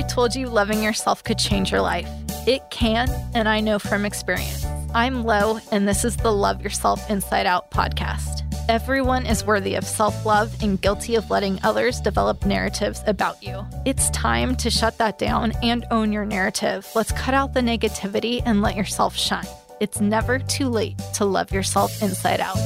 I told you loving yourself could change your life? It can, and I know from experience. I'm Lo, and this is the Love Yourself Inside Out podcast. Everyone is worthy of self love and guilty of letting others develop narratives about you. It's time to shut that down and own your narrative. Let's cut out the negativity and let yourself shine. It's never too late to love yourself inside out.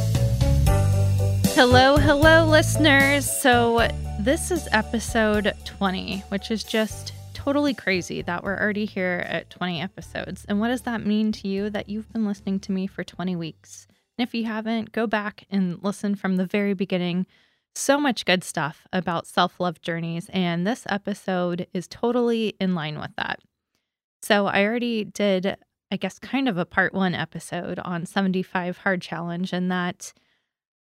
Hello, hello, listeners. So, this is episode 20, which is just totally crazy that we're already here at 20 episodes. And what does that mean to you that you've been listening to me for 20 weeks? And if you haven't, go back and listen from the very beginning. So much good stuff about self love journeys. And this episode is totally in line with that. So I already did, I guess, kind of a part one episode on 75 Hard Challenge, and that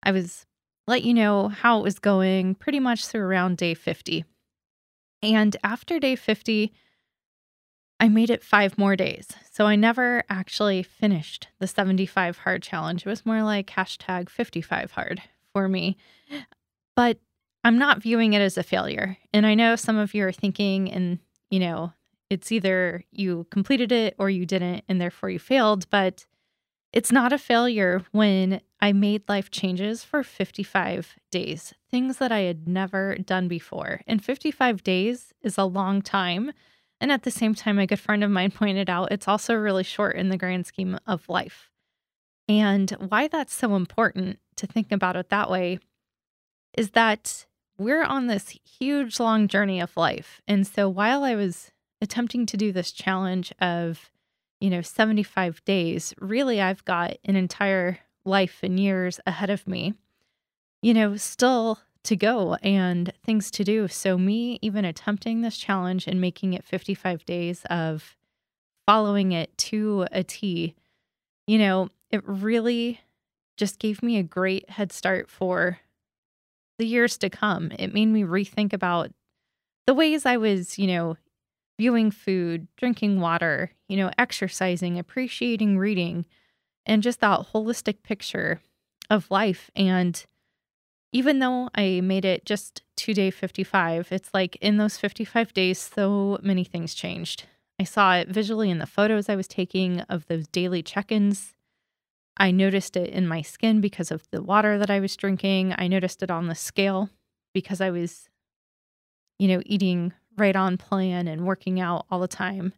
I was let you know how it was going pretty much through around day 50. And after day 50, I made it five more days. So I never actually finished the 75 hard challenge. It was more like hashtag 55 hard for me. But I'm not viewing it as a failure. And I know some of you are thinking, and you know, it's either you completed it or you didn't, and therefore you failed. But it's not a failure when I made life changes for 55 days, things that I had never done before. And 55 days is a long time. And at the same time, a good friend of mine pointed out it's also really short in the grand scheme of life. And why that's so important to think about it that way is that we're on this huge, long journey of life. And so while I was attempting to do this challenge of you know, 75 days, really, I've got an entire life and years ahead of me, you know, still to go and things to do. So, me even attempting this challenge and making it 55 days of following it to a T, you know, it really just gave me a great head start for the years to come. It made me rethink about the ways I was, you know, viewing food, drinking water, you know, exercising, appreciating reading, and just that holistic picture of life. And even though I made it just to day 55, it's like in those 55 days, so many things changed. I saw it visually in the photos I was taking of those daily check ins. I noticed it in my skin because of the water that I was drinking. I noticed it on the scale because I was, you know, eating right on plan and working out all the time.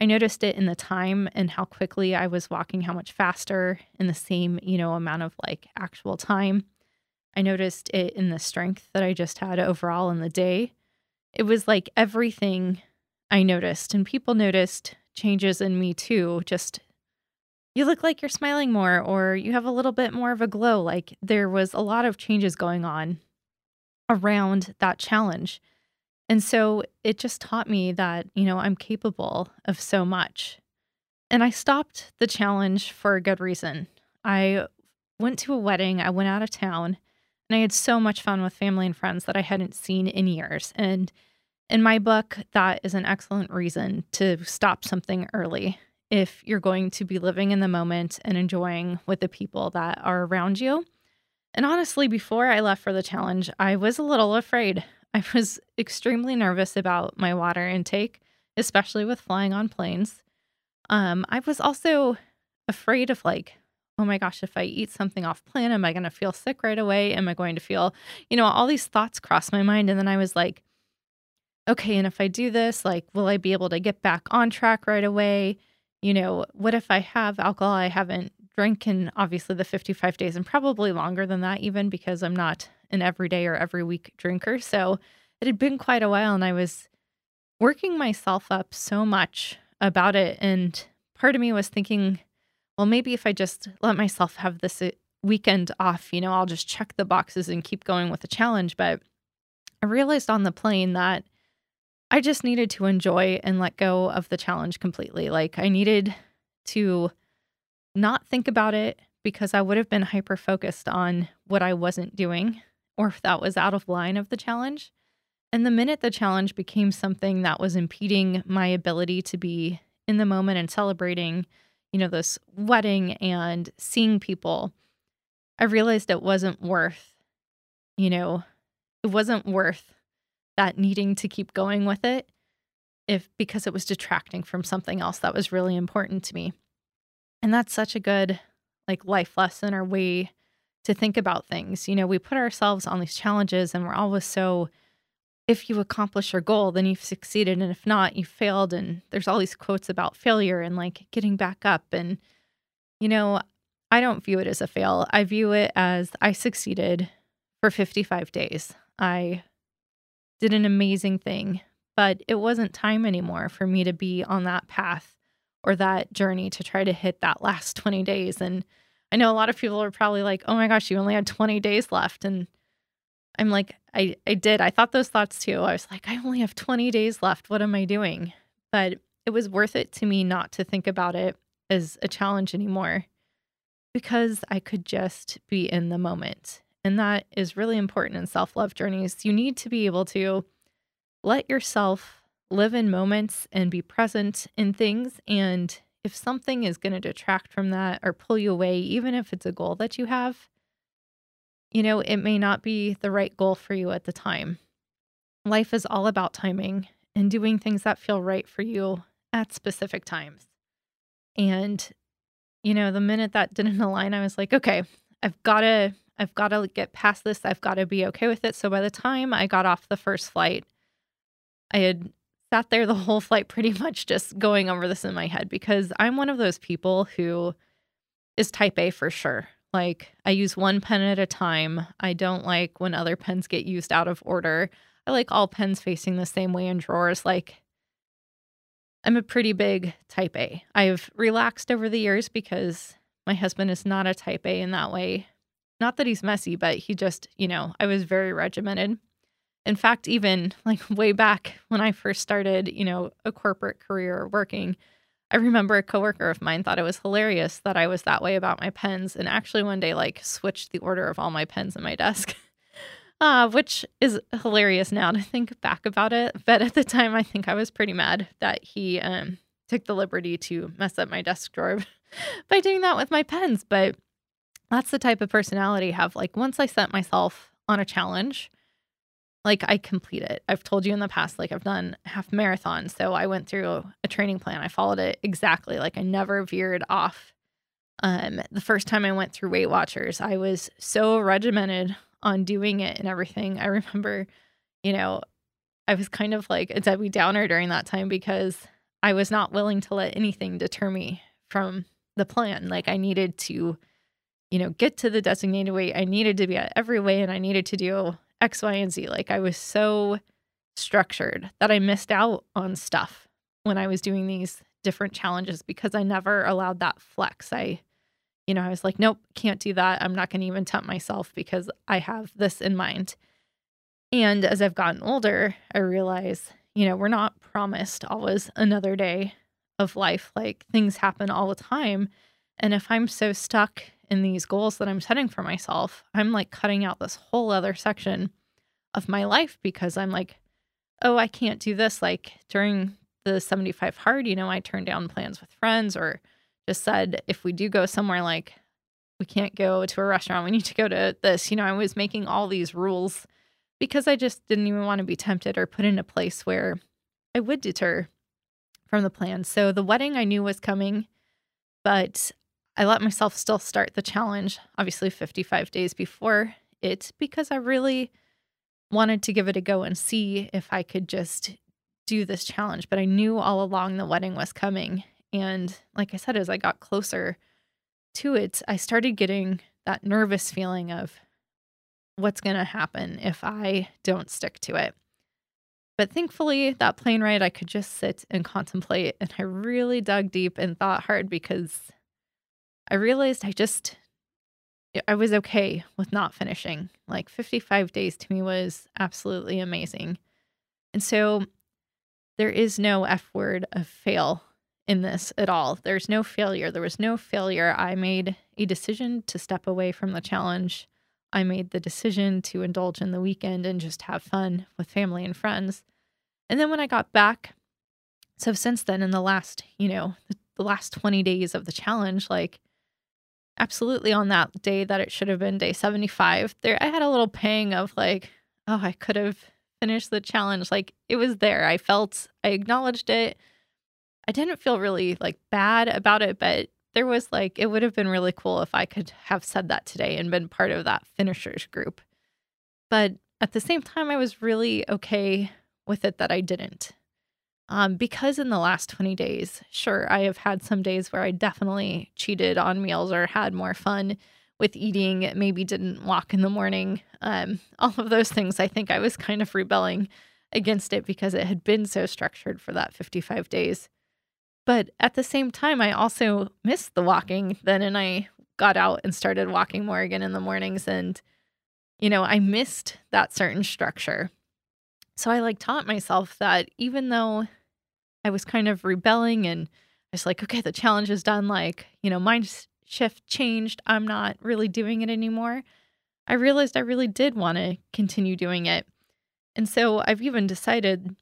I noticed it in the time and how quickly I was walking, how much faster in the same, you know, amount of like actual time. I noticed it in the strength that I just had overall in the day. It was like everything I noticed, and people noticed changes in me too. Just you look like you're smiling more, or you have a little bit more of a glow. Like there was a lot of changes going on around that challenge. And so it just taught me that, you know, I'm capable of so much. And I stopped the challenge for a good reason. I went to a wedding, I went out of town, and I had so much fun with family and friends that I hadn't seen in years. And in my book, that is an excellent reason to stop something early if you're going to be living in the moment and enjoying with the people that are around you. And honestly, before I left for the challenge, I was a little afraid. I was extremely nervous about my water intake, especially with flying on planes. Um, I was also afraid of like, oh my gosh, if I eat something off plan, am I going to feel sick right away? Am I going to feel, you know, all these thoughts crossed my mind. And then I was like, okay, and if I do this, like, will I be able to get back on track right away? You know, what if I have alcohol I haven't drank in obviously the 55 days and probably longer than that, even because I'm not an everyday or every week drinker. So it had been quite a while and I was working myself up so much about it. And part of me was thinking, well, maybe if I just let myself have this uh, weekend off, you know, I'll just check the boxes and keep going with the challenge. But I realized on the plane that I just needed to enjoy and let go of the challenge completely. Like I needed to not think about it because I would have been hyper focused on what I wasn't doing or if that was out of line of the challenge. And the minute the challenge became something that was impeding my ability to be in the moment and celebrating, you know, this wedding and seeing people, I realized it wasn't worth, you know, it wasn't worth that needing to keep going with it if because it was detracting from something else that was really important to me. And that's such a good like life lesson or way to think about things. You know, we put ourselves on these challenges and we're always so if you accomplish your goal, then you've succeeded. And if not, you failed. And there's all these quotes about failure and like getting back up. And, you know, I don't view it as a fail. I view it as I succeeded for 55 days. I did an amazing thing, but it wasn't time anymore for me to be on that path or that journey to try to hit that last 20 days. And I know a lot of people are probably like, oh my gosh, you only had 20 days left. And I'm like, I, I did. I thought those thoughts too. I was like, I only have 20 days left. What am I doing? But it was worth it to me not to think about it as a challenge anymore because I could just be in the moment. And that is really important in self love journeys. You need to be able to let yourself live in moments and be present in things. And if something is going to detract from that or pull you away, even if it's a goal that you have, you know, it may not be the right goal for you at the time. Life is all about timing and doing things that feel right for you at specific times. And, you know, the minute that didn't align, I was like, okay, I've got to, I've got to get past this. I've got to be okay with it. So by the time I got off the first flight, I had sat there the whole flight pretty much just going over this in my head because I'm one of those people who is type A for sure. Like I use one pen at a time. I don't like when other pens get used out of order. I like all pens facing the same way in drawers. Like I'm a pretty big type A. I've relaxed over the years because my husband is not a type A in that way. Not that he's messy, but he just, you know, I was very regimented. In fact, even like way back when I first started, you know, a corporate career working, I remember a coworker of mine thought it was hilarious that I was that way about my pens and actually one day like switched the order of all my pens in my desk. Uh, which is hilarious now to think back about it. But at the time, I think I was pretty mad that he um, took the liberty to mess up my desk drawer by doing that with my pens. But that's the type of personality I have. Like, once I set myself on a challenge, like I complete it. I've told you in the past, like I've done half marathons. So I went through a training plan. I followed it exactly. Like I never veered off. Um, the first time I went through Weight Watchers, I was so regimented on doing it and everything. I remember, you know, I was kind of like a Debbie Downer during that time because I was not willing to let anything deter me from the plan. Like I needed to, you know, get to the designated weight. I needed to be at every way and I needed to do X, Y, and Z. Like I was so structured that I missed out on stuff when I was doing these different challenges because I never allowed that flex. I, you know, I was like, nope, can't do that. I'm not going to even tempt myself because I have this in mind. And as I've gotten older, I realize, you know, we're not promised always another day of life. Like things happen all the time. And if I'm so stuck in these goals that I'm setting for myself, I'm like cutting out this whole other section of my life because I'm like, oh, I can't do this. Like during the 75 hard, you know, I turned down plans with friends or just said, if we do go somewhere like we can't go to a restaurant, we need to go to this. You know, I was making all these rules because I just didn't even want to be tempted or put in a place where I would deter from the plan. So the wedding I knew was coming, but I let myself still start the challenge, obviously 55 days before it, because I really wanted to give it a go and see if I could just do this challenge. But I knew all along the wedding was coming. And like I said, as I got closer to it, I started getting that nervous feeling of what's going to happen if I don't stick to it. But thankfully, that plane ride, I could just sit and contemplate. And I really dug deep and thought hard because I realized I just I was okay with not finishing. Like 55 days to me was absolutely amazing. And so there is no F word of fail in this at all. There's no failure. There was no failure. I made a decision to step away from the challenge. I made the decision to indulge in the weekend and just have fun with family and friends. And then when I got back, so since then, in the last, you know, the last 20 days of the challenge, like absolutely on that day that it should have been day 75 there i had a little pang of like oh i could have finished the challenge, like it was there. I felt, I acknowledged it. I didn't feel really like bad about it, but there was like, it would have been really cool if I could have said that today and been part of that finishers group. But at the same time, I was really okay with it that I didn't. Um, because in the last 20 days, sure, I have had some days where I definitely cheated on meals or had more fun with eating, maybe didn't walk in the morning. Um, all of those things, I think I was kind of rebelling against it because it had been so structured for that 55 days. But at the same time, I also missed the walking then, and I got out and started walking more again in the mornings. And, you know, I missed that certain structure. So I like taught myself that even though I was kind of rebelling and I was like, okay, the challenge is done, like, you know, mind shift changed. I'm not really doing it anymore. I realized I really did want to continue doing it. And so I've even decided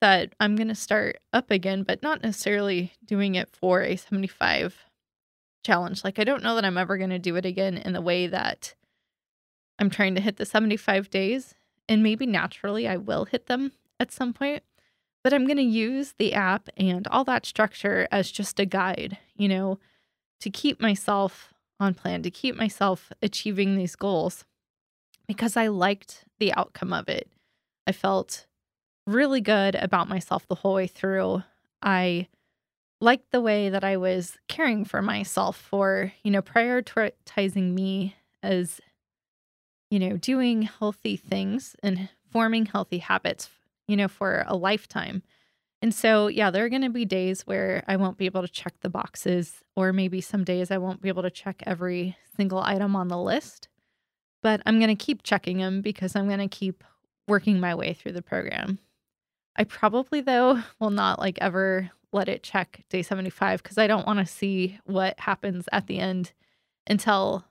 that I'm going to start up again, but not necessarily doing it for a 75 challenge. Like, I don't know that I'm ever going to do it again in the way that I'm trying to hit the 75 days and maybe naturally I will hit them at some point. But I'm going to use the app and all that structure as just a guide, you know, to keep myself on plan, to keep myself achieving these goals because I liked the outcome of it. I felt really good about myself the whole way through. I liked the way that I was caring for myself, for, you know, prioritizing me as you know, doing healthy things and forming healthy habits, you know, for a lifetime. And so, yeah, there are going to be days where I won't be able to check the boxes, or maybe some days I won't be able to check every single item on the list. But I'm going to keep checking them because I'm going to keep working my way through the program. I probably, though, will not like ever let it check day 75 because I don't want to see what happens at the end until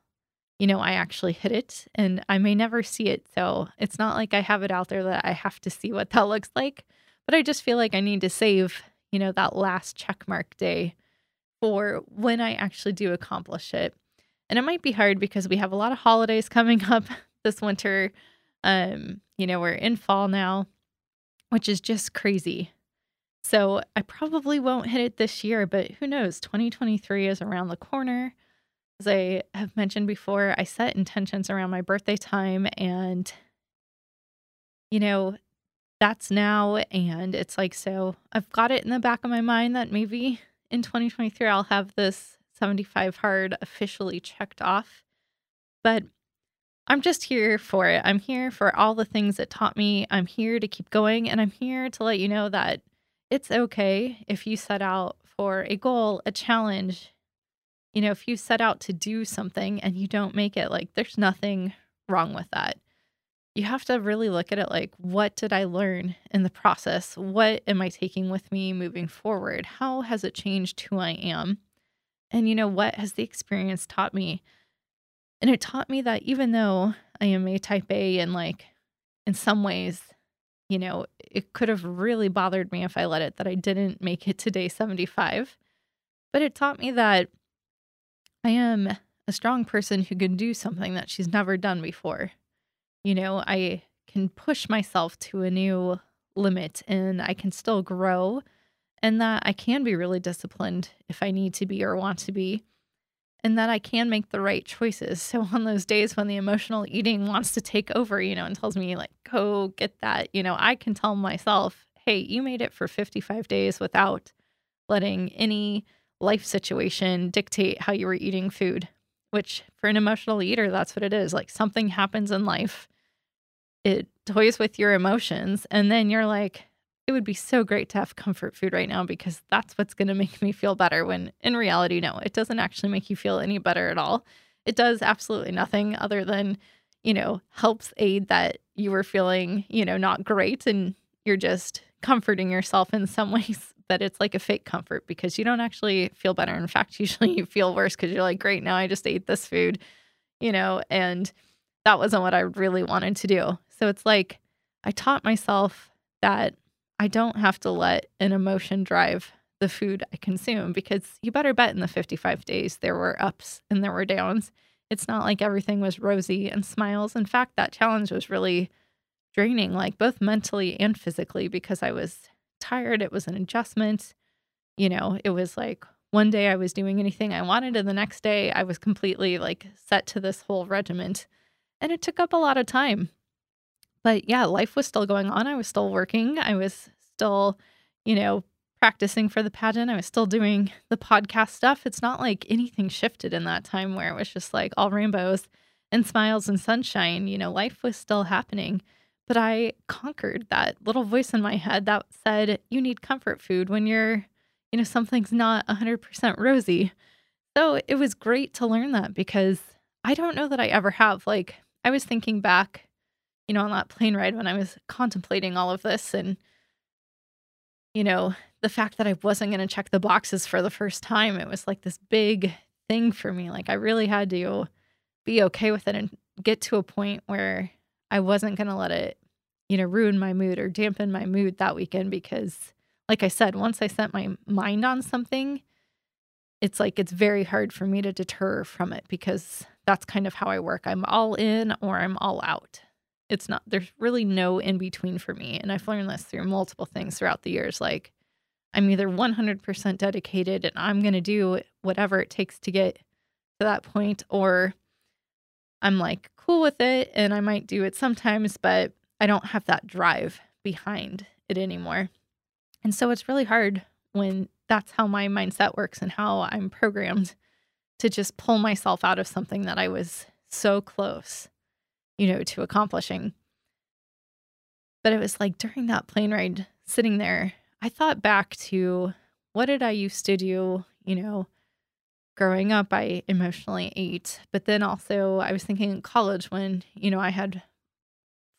you know, I actually hit it and I may never see it. So it's not like I have it out there that I have to see what that looks like. But I just feel like I need to save, you know, that last check mark day for when I actually do accomplish it. And it might be hard because we have a lot of holidays coming up this winter. Um, you know, we're in fall now, which is just crazy. So I probably won't hit it this year, but who knows? 2023 is around the corner as I have mentioned before, I set intentions around my birthday time and you know, that's now and it's like so I've got it in the back of my mind that maybe in 2023 I'll have this 75 hard officially checked off. But I'm just here for it. I'm here for all the things that taught me. I'm here to keep going and I'm here to let you know that it's okay if you set out for a goal, a challenge, you know, if you set out to do something and you don't make it, like there's nothing wrong with that. You have to really look at it like, what did I learn in the process? What am I taking with me moving forward? How has it changed who I am? And, you know, what has the experience taught me? And it taught me that even though I am a type A and like in some ways, you know, it could have really bothered me if I let it that I didn't make it to day 75. But it taught me that I am a strong person who can do something that she's never done before. You know, I can push myself to a new limit and I can still grow, and that I can be really disciplined if I need to be or want to be, and that I can make the right choices. So, on those days when the emotional eating wants to take over, you know, and tells me, like, go get that, you know, I can tell myself, hey, you made it for 55 days without letting any life situation dictate how you were eating food, which for an emotional eater, that's what it is. Like something happens in life, it toys with your emotions. And then you're like, it would be so great to have comfort food right now because that's what's going to make me feel better. When in reality, no, it doesn't actually make you feel any better at all. It does absolutely nothing other than, you know, helps aid that you were feeling, you know, not great and you're just comforting yourself in some ways that it's like a fake comfort because you don't actually feel better. In fact, usually you feel worse because you're like, great, now I just ate this food, you know, and that wasn't what I really wanted to do. So it's like I taught myself that I don't have to let an emotion drive the food I consume because you better bet in the 55 days there were ups and there were downs. It's not like everything was rosy and smiles. In fact, that challenge was really draining, like both mentally and physically, because I was tired. It was an adjustment. You know, it was like one day I was doing anything I wanted, and the next day I was completely like set to this whole regiment. And it took up a lot of time. But yeah, life was still going on. I was still working. I was still, you know, practicing for the pageant. I was still doing the podcast stuff. It's not like anything shifted in that time where it was just like all rainbows and smiles and sunshine. You know, life was still happening. But I conquered that little voice in my head that said, you need comfort food when you're, you know, something's not 100% rosy. So it was great to learn that because I don't know that I ever have. Like, I was thinking back, you know, on that plane ride when I was contemplating all of this and, you know, the fact that I wasn't going to check the boxes for the first time. It was like this big thing for me. Like, I really had to be okay with it and get to a point where I wasn't going to let it, you know, ruin my mood or dampen my mood that weekend because, like I said, once I set my mind on something, it's like it's very hard for me to deter from it because that's kind of how I work. I'm all in or I'm all out. It's not, there's really no in between for me. And I've learned this through multiple things throughout the years. Like, I'm either 100% dedicated and I'm going to do whatever it takes to get to that point, or I'm like cool with it and I might do it sometimes, but I don't have that drive behind it anymore. And so it's really hard when that's how my mindset works and how I'm programmed to just pull myself out of something that I was so close, you know, to accomplishing. But it was like during that plane ride, sitting there, I thought back to what did I used to do, you know, growing up, I emotionally ate. But then also, I was thinking in college when, you know, I had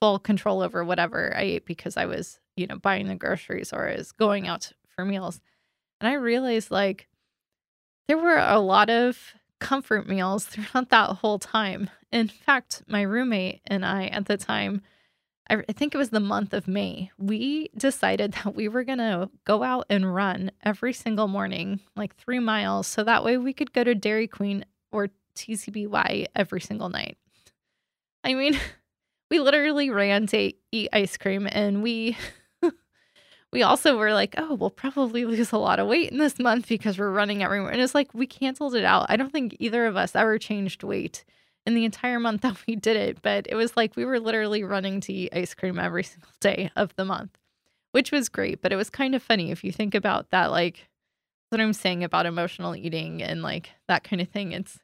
full control over whatever I ate because I was, you know, buying the groceries or I was going out for meals. And I realized like there were a lot of comfort meals throughout that whole time. In fact, my roommate and I at the time, I, think it was the month of May, we decided that we were going to go out and run every single morning, like three miles. So that way we could go to Dairy Queen or TCBY every single night. I mean, we literally ran to eat ice cream and we. we also were like, oh, we'll probably lose a lot of weight in this month because we're running everywhere. And it's like we canceled it out. I don't think either of us ever changed weight in the entire month that we did it, but it was like we were literally running to eat ice cream every single day of the month, which was great. But it was kind of funny if you think about that, like what I'm saying about emotional eating and like that kind of thing. It's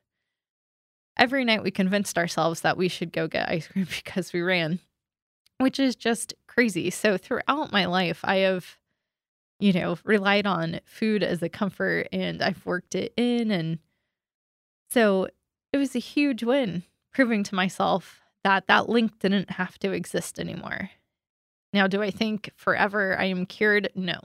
every night we convinced ourselves that we should go get ice cream because we ran, which is just crazy. So throughout my life, I have, you know, relied on food as a comfort and I've worked it in. And so it was a huge win, proving to myself that that link didn't have to exist anymore. Now, do I think forever I am cured? No.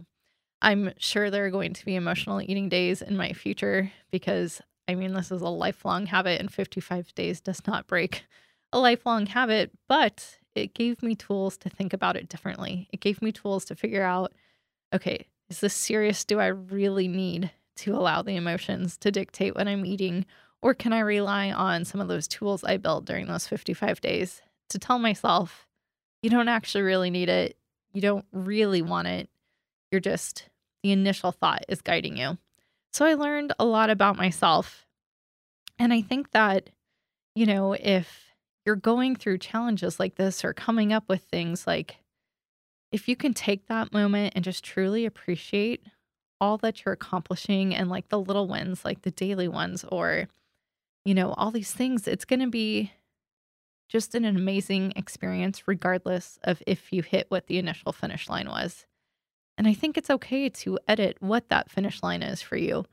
I'm sure there are going to be emotional eating days in my future because I mean, this is a lifelong habit, and 55 days does not break a lifelong habit, but it gave me tools to think about it differently. It gave me tools to figure out okay, is this serious? Do I really need to allow the emotions to dictate what I'm eating? Or can I rely on some of those tools I built during those 55 days to tell myself, you don't actually really need it. You don't really want it. You're just, the initial thought is guiding you. So I learned a lot about myself. And I think that, you know, if you're going through challenges like this or coming up with things like, if you can take that moment and just truly appreciate all that you're accomplishing and like the little wins, like the daily ones, or you know, all these things, it's going to be just an amazing experience, regardless of if you hit what the initial finish line was. And I think it's okay to edit what that finish line is for you.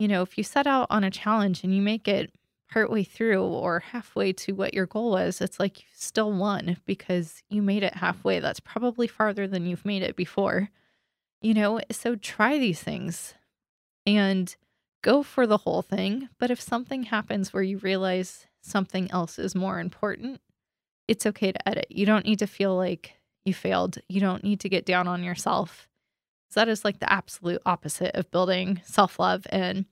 You know, if you set out on a challenge and you make it partway through or halfway to what your goal was, it's like you still won because you made it halfway. That's probably farther than you've made it before. You know, so try these things and go for the whole thing. But if something happens where you realize something else is more important, it's okay to edit. You don't need to feel like you failed. You don't need to get down on yourself. that is like the absolute opposite of building self love and,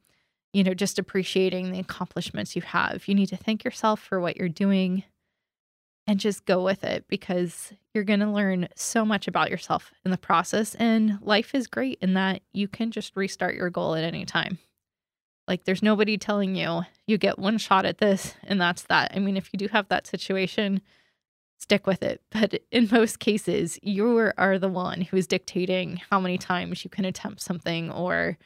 you know, just appreciating the accomplishments you have. You need to thank yourself for what you're doing. and just go with it because you're going to learn so much about yourself in the process. And life is great in that you can just restart your goal at any time. Like, there's nobody telling you you get one shot at this and that's that. I mean, if you do have that situation, stick with it. But in most cases, you are the one who is dictating how many times you can attempt something or,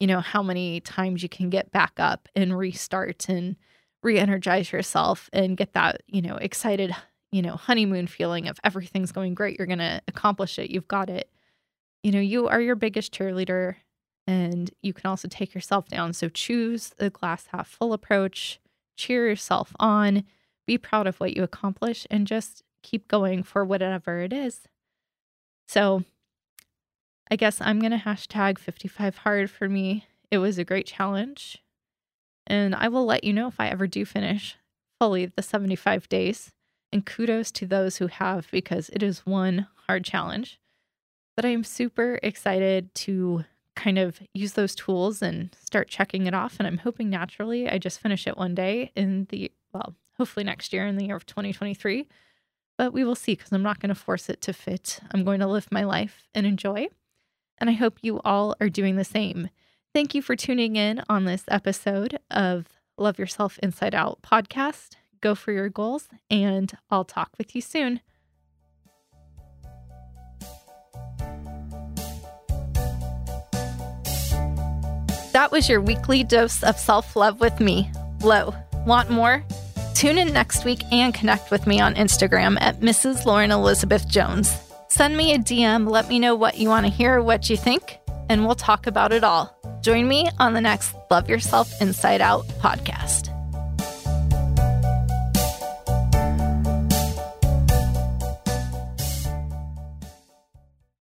you know, how many times you can get back up and restart and re energize yourself and get that, you know, excited, you know, honeymoon feeling of everything's going great. You're going to accomplish it. You've got it. You know, you are your biggest cheerleader and you can also take yourself down. So choose the glass half full approach, cheer yourself on, be proud of what you accomplish, and just keep going for whatever it is. So I guess I'm going to hashtag 55 hard for me. It was a great challenge. And I will let you know if I ever do finish fully the 75 days. And kudos to those who have because it is one hard challenge. But I am super excited to kind of use those tools and start checking it off. And I'm hoping naturally I just finish it one day in the, well, hopefully next year in the year of 2023. But we will see because I'm not going to force it to fit. I'm going to live my life and enjoy. And I hope you all are doing the same. Thank you for tuning in on this episode of Love Yourself Inside Out podcast. Go for your goals, and I'll talk with you soon. That was your weekly dose of self love with me, Lo. Want more? Tune in next week and connect with me on Instagram at Mrs. Lauren Elizabeth Jones. Send me a DM, let me know what you want to hear, what you think, and we'll talk about it all. Join me on the next Love Yourself Inside Out podcast.